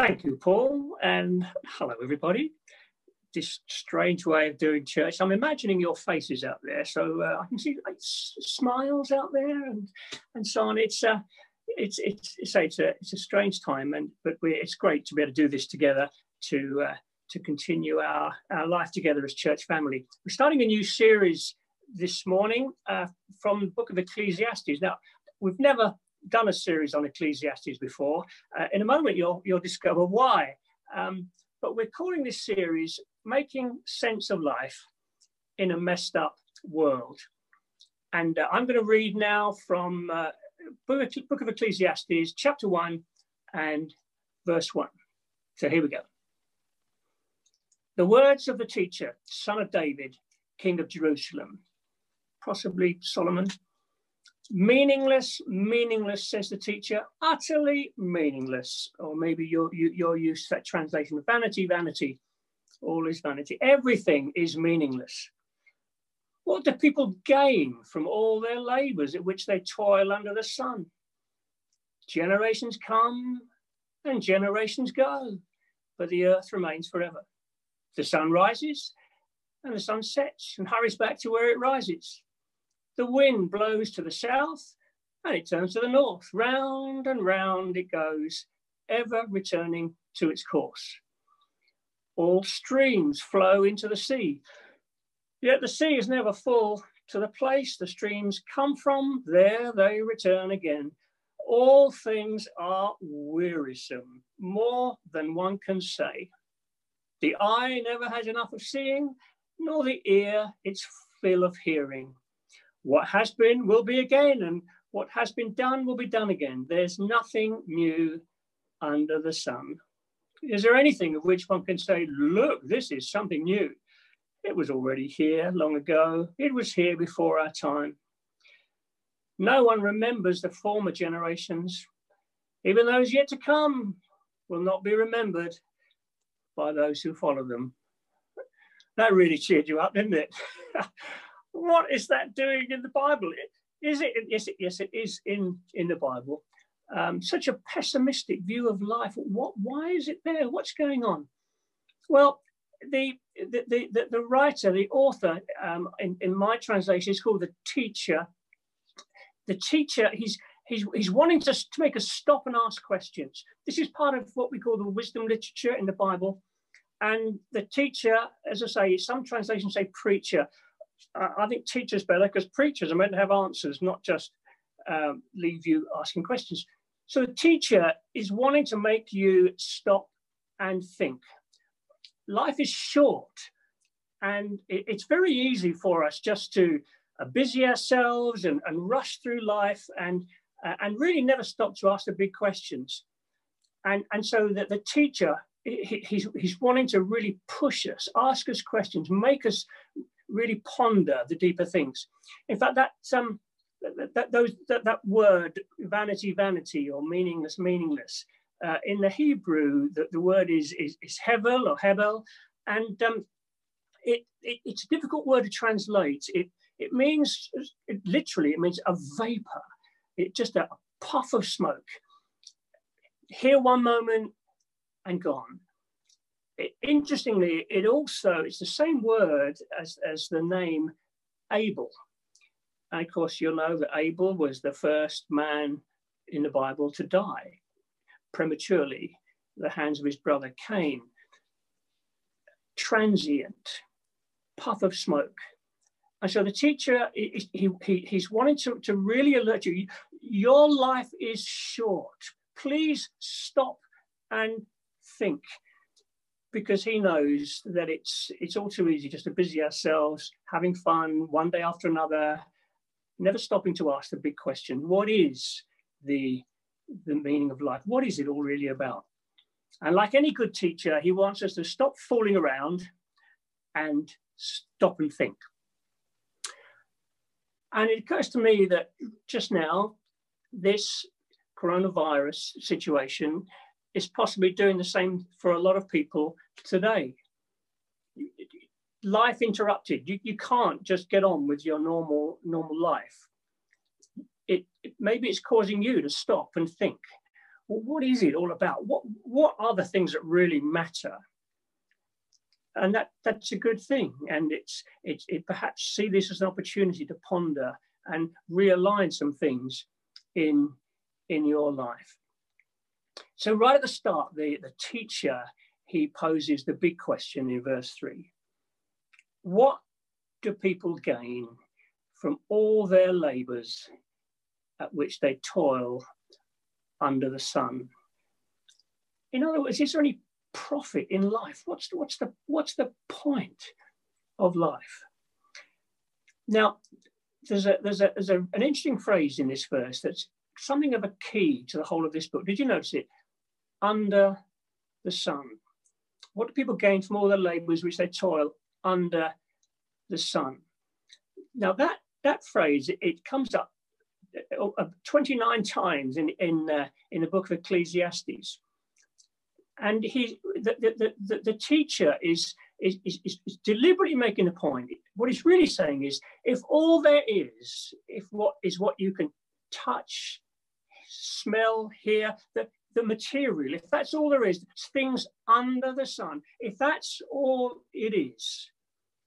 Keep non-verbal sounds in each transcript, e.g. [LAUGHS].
Thank you, Paul, and hello, everybody. This strange way of doing church. I'm imagining your faces out there, so uh, I can see like, smiles out there and and so on. It's uh, it's it's it's, it's a it's a strange time, and but we, it's great to be able to do this together to uh, to continue our our life together as church family. We're starting a new series this morning uh, from the book of Ecclesiastes. Now, we've never done a series on Ecclesiastes before. Uh, in a moment, you'll, you'll discover why. Um, but we're calling this series Making Sense of Life in a Messed Up World. And uh, I'm going to read now from uh, book, of Ecclesiastes, chapter 1 and verse 1. So here we go. The words of the teacher, son of David, king of Jerusalem, possibly Solomon, Meaningless, meaningless, says the teacher, utterly meaningless. Or maybe you're, you, you're used to that translation vanity, vanity, all is vanity. Everything is meaningless. What do people gain from all their labors at which they toil under the sun? Generations come and generations go, but the earth remains forever. The sun rises and the sun sets and hurries back to where it rises. The wind blows to the south and it turns to the north. Round and round it goes, ever returning to its course. All streams flow into the sea, yet the sea is never full. To the place the streams come from, there they return again. All things are wearisome, more than one can say. The eye never has enough of seeing, nor the ear its fill of hearing. What has been will be again, and what has been done will be done again. There's nothing new under the sun. Is there anything of which one can say, look, this is something new? It was already here long ago. It was here before our time. No one remembers the former generations. Even those yet to come will not be remembered by those who follow them. That really cheered you up, didn't it? [LAUGHS] what is that doing in the Bible? Is it? Yes, it, yes, it is in in the Bible. Um, such a pessimistic view of life. What? Why is it there? What's going on? Well, the the the, the writer, the author, um, in, in my translation, is called the teacher. The teacher, he's he's he's wanting to, to make us stop and ask questions. This is part of what we call the wisdom literature in the Bible. And the teacher, as I say, some translations say preacher. I think teachers better because preachers are meant to have answers, not just um, leave you asking questions. So the teacher is wanting to make you stop and think. Life is short, and it, it's very easy for us just to uh, busy ourselves and, and, rush through life and uh, and really never stop to ask the big questions. And and so that the teacher he, he's he's wanting to really push us, ask us questions, make us really ponder the deeper things. In fact, that um, that, that those that, that word vanity, vanity, or meaningless, meaningless. Uh, in the Hebrew, the, the word is, is, is hevel or hebel, and um, it, it, it's a difficult word to translate. It it means it, literally it means a vapor. It just a puff of smoke. Here one moment and gone interestingly, it also, it's the same word as, as the name Abel. And of course, you'll know that Abel was the first man in the Bible to die prematurely, the hands of his brother Cain. Transient, puff of smoke. And so the teacher, he, he, he's wanting to, to really alert you your life is short. Please stop and think because he knows that it's it's all too easy just to busy ourselves, having fun one day after another, never stopping to ask the big question: What is the the meaning of life? What is it all really about? And like any good teacher, he wants us to stop fooling around and stop and think. And it occurs to me that just now, this coronavirus situation is possibly doing the same for a lot of people today. Life interrupted. You, you can't just get on with your normal normal life. It, it maybe it's causing you to stop and think. well, what is it all about? What, what are the things that really matter? And that, that's a good thing. And it's, it perhaps see this as an opportunity to ponder and realign some things in, in your life. So right at the start, the, the teacher, he poses the big question in verse three. What do people gain from all their labors at which they toil under the sun? In other words, is there any profit in life? What's the, what's the, what's the point of life? Now, there's, a, there's, a, there's a, an interesting phrase in this verse that's something of a key to the whole of this book. Did you notice it? Under the sun. What do people gain from all their labors which they toil under the sun? Now that that phrase it, it comes up uh, uh 29 times in in uh, in the book of Ecclesiastes, and he the the, the, the teacher is is, is, is deliberately making a point. What he's really saying is, if all there is, if what is what you can touch, smell, hear, the, the material, if that's all there is, things under the sun, if that's all it is,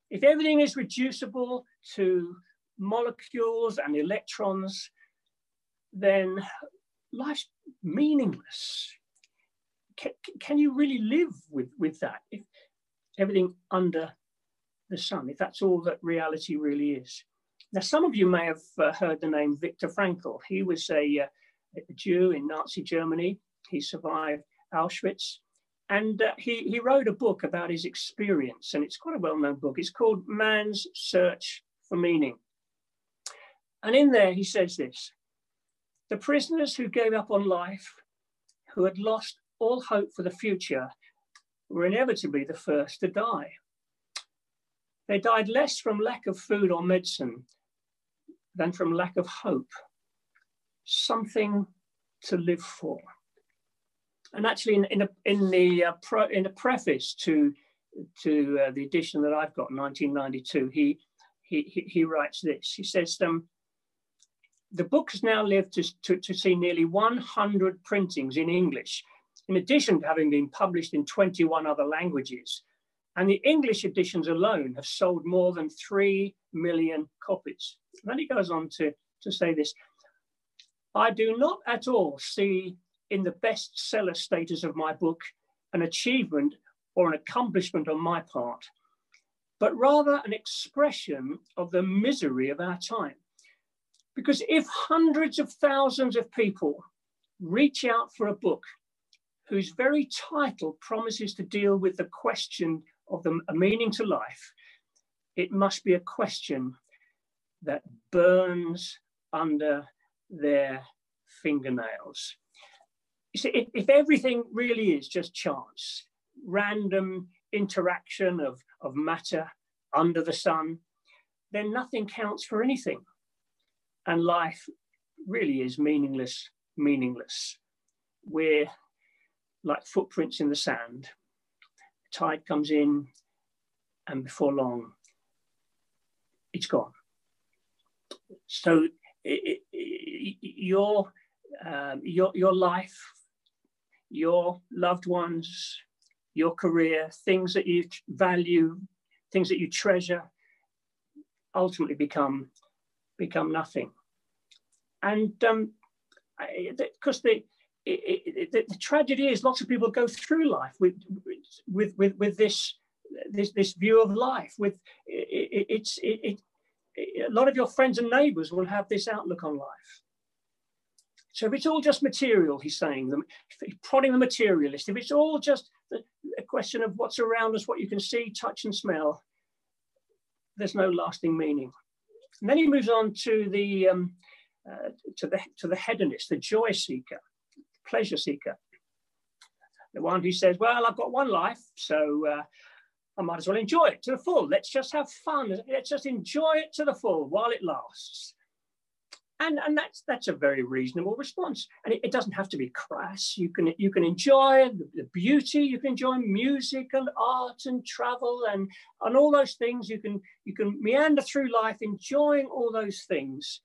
if everything is reducible to molecules and electrons, then life's meaningless. Can, can you really live with, with that? If everything under the sun, if that's all that reality really is. Now, some of you may have uh, heard the name Viktor Frankl. He was a, uh, a Jew in Nazi Germany. He survived Auschwitz. And uh, he, he wrote a book about his experience, and it's quite a well known book. It's called Man's Search for Meaning. And in there, he says this The prisoners who gave up on life, who had lost all hope for the future, were inevitably the first to die. They died less from lack of food or medicine than from lack of hope, something to live for. And actually, in, in, a, in the, uh, pro, in the preface to, to uh, the edition that I've got, 1992, he, he, he writes this. He says, um, the book has now lived to, to, to see nearly 100 printings in English, in addition to having been published in 21 other languages. And the English editions alone have sold more than 3 million copies. And then he goes on to, to say this I do not at all see in the bestseller status of my book an achievement or an accomplishment on my part, but rather an expression of the misery of our time. Because if hundreds of thousands of people reach out for a book whose very title promises to deal with the question of the meaning to life, it must be a question that burns under their fingernails. See, if, if everything really is just chance, random interaction of, of matter under the sun, then nothing counts for anything. And life really is meaningless, meaningless. We're like footprints in the sand. Tide comes in, and before long, it's gone. So it, it, your um, your your life, your loved ones, your career, things that you value, things that you treasure, ultimately become become nothing. And because um, the, the, the tragedy is, lots of people go through life with with with, with this this this view of life. With it, it's it, it, a lot of your friends and neighbours will have this outlook on life. So if it's all just material, he's saying, them, prodding the materialist, if it's all just a question of what's around us, what you can see, touch, and smell, there's no lasting meaning. And then he moves on to the um, uh, to the to the hedonist, the joy seeker, pleasure seeker, the one who says, "Well, I've got one life, so uh, I might as well enjoy it to the full. Let's just have fun. Let's just enjoy it to the full while it lasts." And and that's that's a very reasonable response and it, it, doesn't have to be crass you can you can enjoy the, beauty you can enjoy music and art and travel and and all those things you can you can meander through life enjoying all those things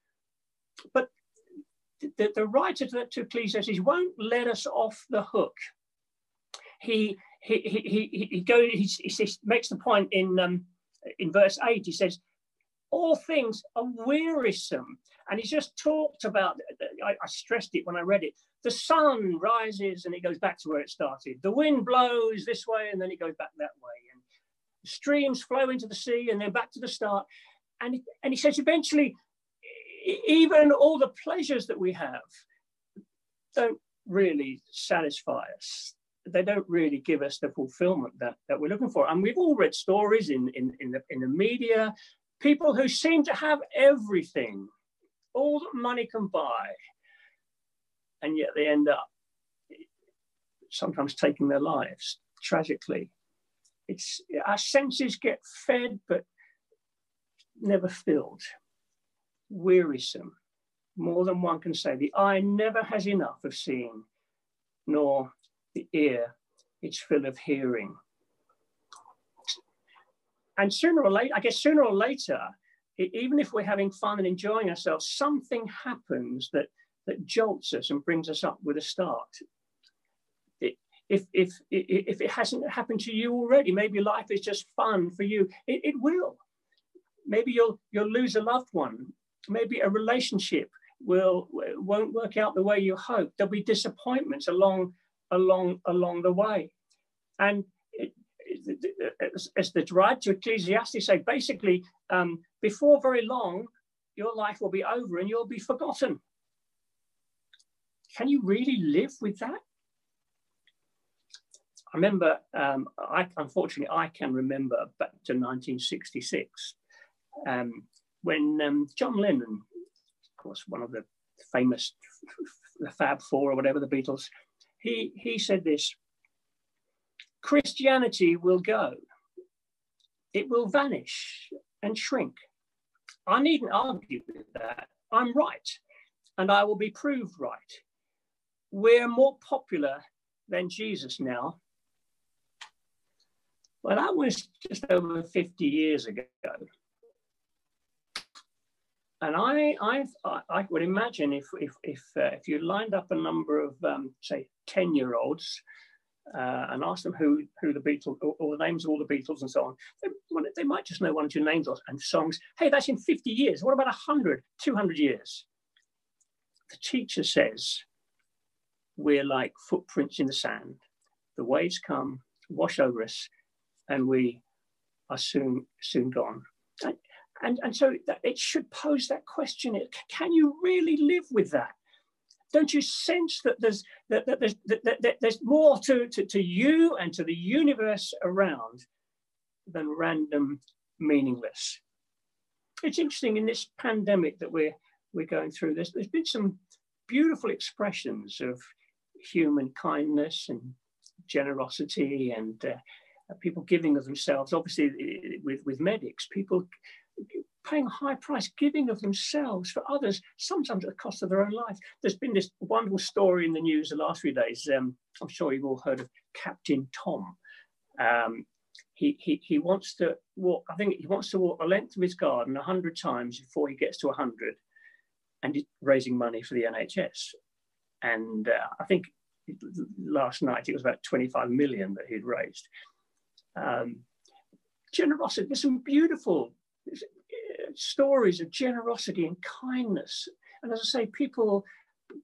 but the, the writer to, to Ecclesiastes won't let us off the hook. He he he he, he goes he, he makes the point in um, in verse eight. He says, "All things are wearisome," and he's just talked about. I, I stressed it when I read it. The sun rises and it goes back to where it started. The wind blows this way and then it goes back that way. And streams flow into the sea and then back to the start. And, and he says eventually even all the pleasures that we have don't really satisfy us. They don't really give us the fulfillment that, that we're looking for. And we've all read stories in, in, in, the, in the media, people who seem to have everything, all that money can buy, and yet they end up sometimes taking their lives tragically. It's our senses get fed but never filled wearisome. More than one can say. The eye never has enough of seeing, nor the ear its fill of hearing. And sooner or later, I guess sooner or later, even if we're having fun and enjoying ourselves, something happens that, that jolts us and brings us up with a start. It, if, if, if it hasn't happened to you already, maybe life is just fun for you, it, it will. Maybe you'll, you'll lose a loved one maybe a relationship will won't work out the way you hope. There'll be disappointments along along along the way, and it, it, as, the writer to Ecclesiastes say, basically, um, before very long, your life will be over and you'll be forgotten. Can you really live with that? I remember, um, I, unfortunately, I can remember back to 1966. Um, when um, John Lennon, of course, one of the famous, [LAUGHS] the Fab Four or whatever, the Beatles, he, he said this Christianity will go, it will vanish and shrink. I needn't argue with that. I'm right, and I will be proved right. We're more popular than Jesus now. Well, that was just over 50 years ago. And I, I've, I would imagine if, if, if, uh, if you lined up a number of, um, say, 10 year olds uh, and ask them who, who the Beatles, or, or, the names of all the Beatles and so on, they, they might just know one or two names or, and songs. Hey, that's in 50 years. What about 100, 200 years? The teacher says, we're like footprints in the sand. The waves come, wash over us, and we are soon, soon gone. And, and so it should pose that question can you really live with that? Don't you sense that there's, that, that there's, that, that, there's more to, to, to you and to the universe around than random meaningless? It's interesting in this pandemic that we're, we're going through this, there's been some beautiful expressions of human kindness and generosity and uh, people giving of themselves. Obviously, with, with medics, people paying a high price, giving of themselves for others, sometimes at the cost of their own life. There's been this wonderful story in the news the last few days. Um, I'm sure you've all heard of Captain Tom. Um, he, he, he wants to walk, I think he wants to walk the length of his garden 100 times before he gets to 100 and he's raising money for the NHS. And uh, I think last night it was about 25 million that he'd raised. Um, generosity, there's some beautiful stories of generosity and kindness. And as I say, people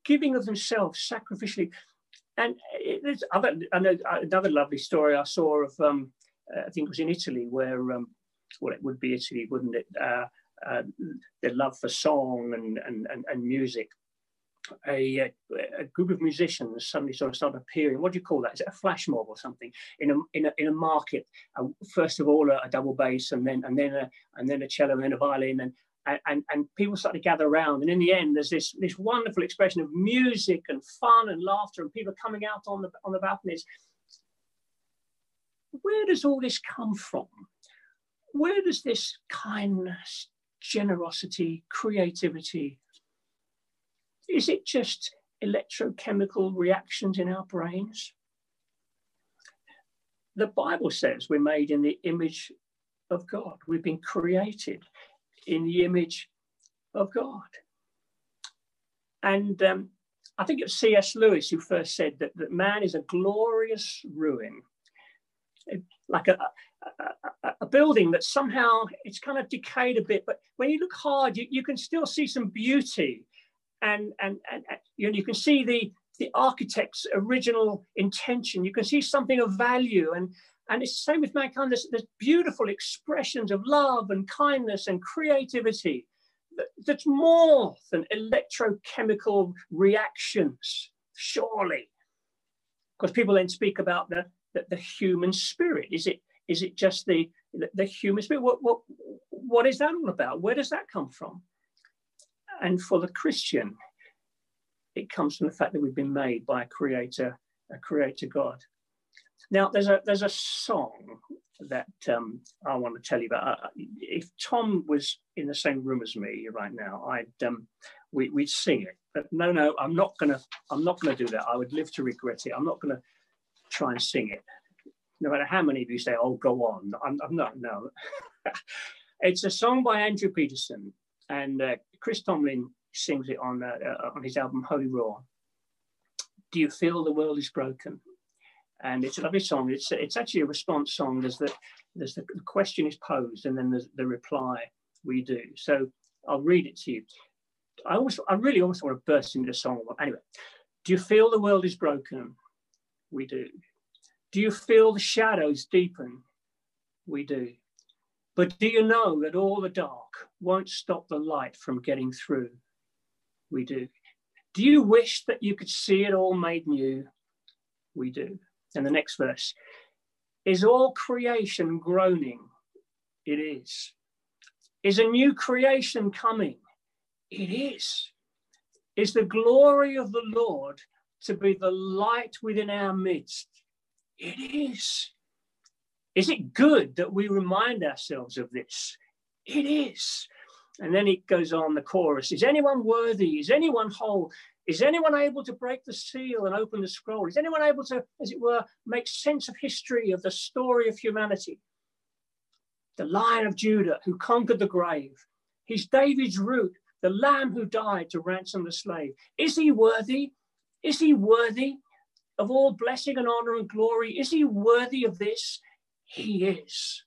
giving of themselves sacrificially. And there's other, another lovely story I saw of, um, I think it was in Italy, where, um, well, it would be Italy, wouldn't it? Uh, uh, their love for song and, and, and, and music a, a, group of musicians suddenly sort of start appearing. What do you call that? Is it a flash mob or something in a in a, in a market? Uh, first of all, a, a, double bass, and then and then a and then a cello, and then a violin, and and and people start to gather around. And in the end, there's this this wonderful expression of music and fun and laughter, and people coming out on the on the balconies. Where does all this come from? Where does this kindness, generosity, creativity, is it just electrochemical reactions in our brains? The Bible says we're made in the image of God. We've been created in the image of God. and um, I think it's C.S. Lewis who first said that, that man is a glorious ruin, like a, a, a, building that somehow it's kind of decayed a bit, but when you look hard, you, you can still see some beauty, and and and, you, know, you can see the the architect's original intention. You can see something of value, and and it's the same with mankind. There's, there's beautiful expressions of love and kindness and creativity that's more than electrochemical reactions, surely. Because people then speak about the, the, the, human spirit. Is it is it just the, the, the human spirit? What, what, what is that all about? Where does that come from? And for the Christian, it comes from the fact that we've been made by a creator, a creator God. Now, there's a there's a song that um, I want to tell you about. Uh, if Tom was in the same room as me right now, I'd um, we, would sing it. But no, no, I'm not gonna. I'm not gonna do that. I would live to regret it. I'm not gonna try and sing it. No matter how many of you say, "Oh, go on," I'm, I'm not. No, [LAUGHS] it's a song by Andrew Peterson, and uh, Chris Tomlin sings it on uh, uh, on his album Holy Roar. Do you feel the world is broken? and it's a lovely song. It's it's actually a response song. There's the there's the, question is posed, and then there's the reply we do. So I'll read it to you. I almost I really almost want to burst into song. Anyway, do you feel the world is broken? We do. Do you feel the shadows deepen? We do. But do you know that all the dark won't stop the light from getting through? We do. Do you wish that you could see it all made new? We do and the next verse. Is all creation groaning? It is. Is a new creation coming? It is. Is the glory of the Lord to be the light within our midst? It is. Is it good that we remind ourselves of this? It is. And then it goes on the chorus Is anyone worthy? Is anyone whole? Is anyone able to break the seal and open the scroll? Is anyone able to, as it were, make sense of history, of the story of humanity? The Lion of Judah who conquered the grave. He's David's root, the Lamb who died to ransom the slave. Is he worthy? Is he worthy of all blessing and honor and glory? Is he worthy of this? He is.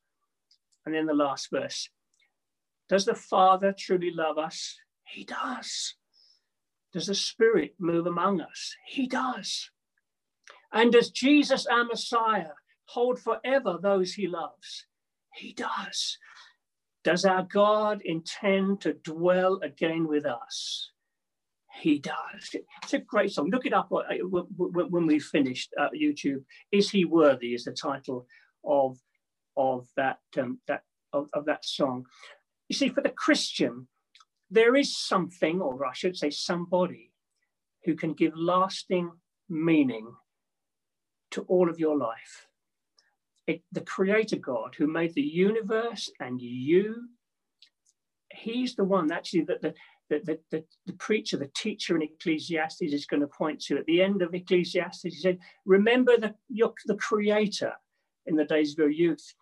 And then the last verse Does the Father truly love us? He does. Does the Spirit move among us? He does. And does Jesus, our Messiah, hold forever those he loves? He does. Does our God intend to dwell again with us? He does. It's a great song. Look it up uh, when we finished uh, YouTube. Is he worthy? Is the title of of that um, that of, of that song. You see, for the Christian, there is something, or I should say, somebody who can give lasting meaning to all of your life. It, the Creator God who made the universe and you, He's the one actually that the, the, the, the, the preacher, the teacher in Ecclesiastes is going to point to. At the end of Ecclesiastes, he said, Remember the, your, the Creator in the days of your youth.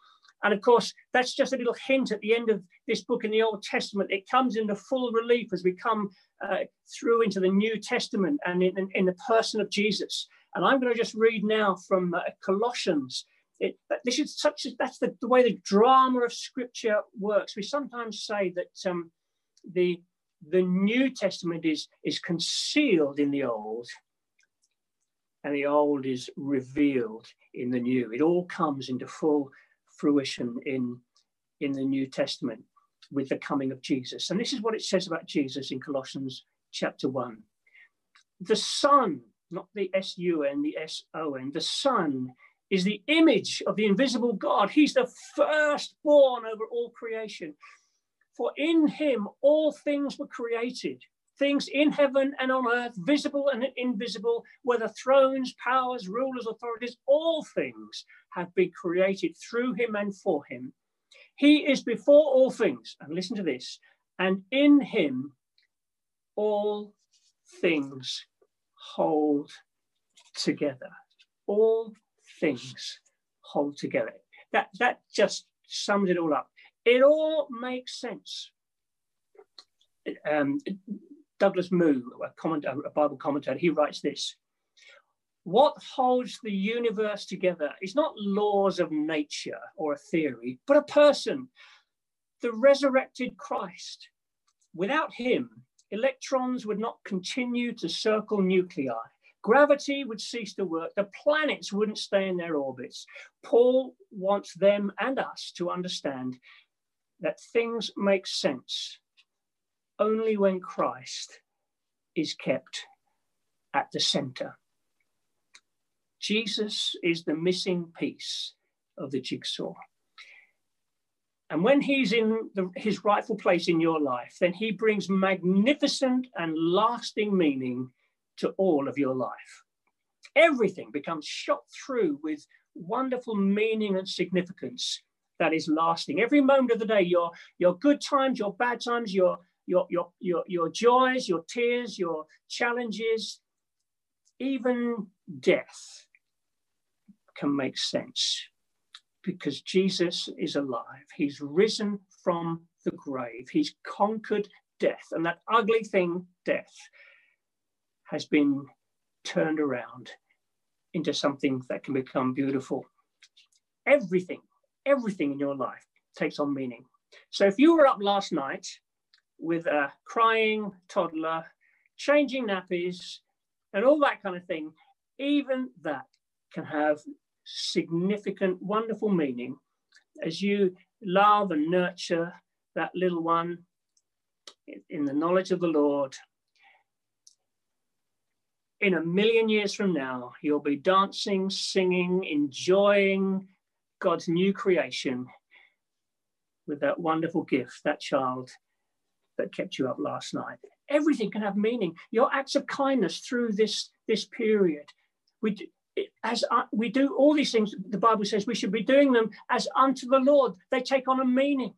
And of course, that's just a little hint at the end of this book in the Old Testament. It comes into full relief as we come uh, through into the New Testament and in, in, in, the person of Jesus. And I'm going to just read now from uh, Colossians. It, this is such that's the, the, way the drama of Scripture works. We sometimes say that um, the the New Testament is is concealed in the Old, and the Old is revealed in the New. It all comes into full fruition in, in the New Testament with the coming of Jesus. And this is what it says about Jesus in Colossians chapter 1. The Son, not the S U N, the S O N, the Son is the image of the invisible God. He's the firstborn over all creation. For in him all things were created things in heaven and on earth, visible and invisible, whether thrones, powers, rulers, authorities, all things have been created through him and for him. He is before all things, and listen to this, and in him all things hold together. All things hold together. That, that just sums it all up. It all makes sense. Um, Douglas Moo, a, a Bible commentator, he writes this What holds the universe together is not laws of nature or a theory, but a person, the resurrected Christ. Without him, electrons would not continue to circle nuclei. Gravity would cease to work. The planets wouldn't stay in their orbits. Paul wants them and us to understand that things make sense only when Christ is kept at the center. Jesus is the missing piece of the jigsaw. And when he's in the, his rightful place in your life, then he brings magnificent and lasting meaning to all of your life. Everything becomes shot through with wonderful meaning and significance that is lasting. Every moment of the day, your, your good times, your bad times, your, your, your, your, your joys, your tears, your challenges, even death can make sense because Jesus is alive. He's risen from the grave. He's conquered death. And that ugly thing, death, has been turned around into something that can become beautiful. Everything, everything in your life takes on meaning. So if you were up last night with a crying toddler, changing nappies, and all that kind of thing, even that can have significant, wonderful meaning as you love and nurture that little one in the knowledge of the Lord. In a million years from now, you'll be dancing, singing, enjoying God's new creation with that wonderful gift, that child that kept you up last night. Everything can have meaning. Your acts of kindness through this, this period. We, as uh, we do all these things, the Bible says we should be doing them as unto the Lord. They take on a meaning.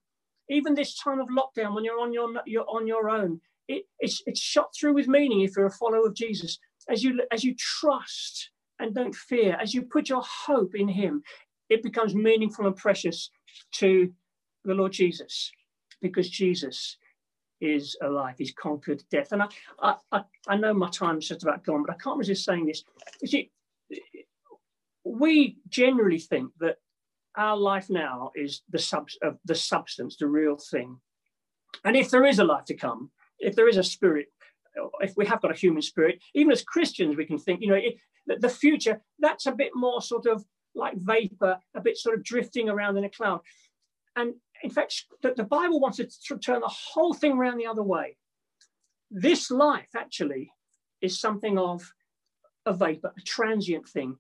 Even this time of lockdown, when you're on your you're on your own, it, it's it's shot through with meaning if you're a follower of Jesus. As you as you trust and don't fear, as you put your hope in Him, it becomes meaningful and precious to the Lord Jesus, because Jesus is alive. He's conquered death. And I, I, I know my time's just about gone, but I can't resist saying this. You see, we generally think that our life now is the sub uh, the substance, the real thing. And if there is a life to come, if there is a spirit, if we have got a human spirit, even as Christians, we can think, you know, it, the future that's a bit more sort of like vapor, a bit sort of drifting around in a cloud. And in fact, the, the Bible wants to turn the whole thing around the other way. This life actually is something of a vapor, a transient thing.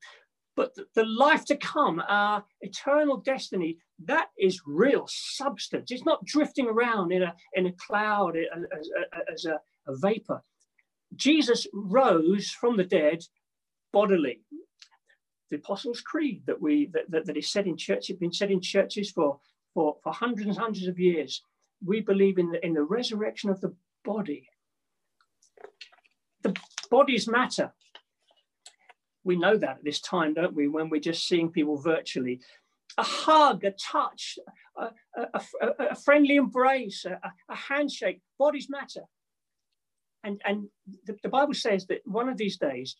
But the life to come, our eternal destiny, that is real substance. It's not drifting around in a, in a cloud as, as a, a vapor. Jesus rose from the dead bodily. The Apostles' Creed that we that, that, that is said in church, it's been said in churches for, for, for hundreds and hundreds of years. We believe in the, in the resurrection of the body. The bodies matter we know that at this time, don't we, when we're just seeing people virtually. A hug, a touch, a, a, a, a friendly embrace, a, handshake, bodies matter. And, and the, the Bible says that one of these days,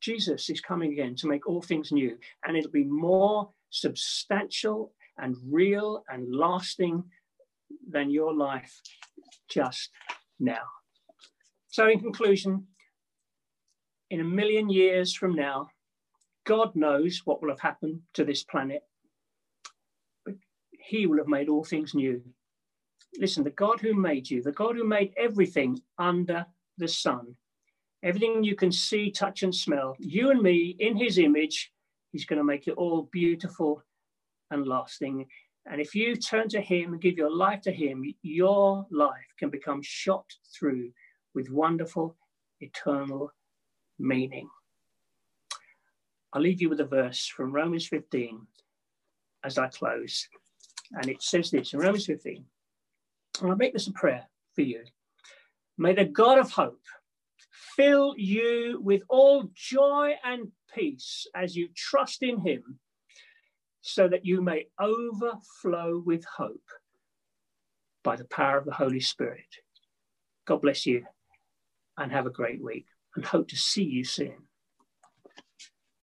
Jesus is coming again to make all things new, and it'll be more substantial and real and lasting than your life just now. So, in conclusion, in a million years from now, God knows what will have happened to this planet, but He will have made all things new. Listen, the God who made you, the God who made everything under the sun, everything you can see, touch, and smell, you and me in His image, He's going to make it all beautiful and lasting. And if you turn to Him and give your life to Him, your life can become shot through with wonderful, eternal meaning. I'll leave you with a verse from Romans 15 as I close. And it says this in Romans 15. And I'll make this a prayer for you. May the God of hope fill you with all joy and peace as you trust in him, so that you may overflow with hope by the power of the Holy Spirit. God bless you and have a great week and hope to see you soon.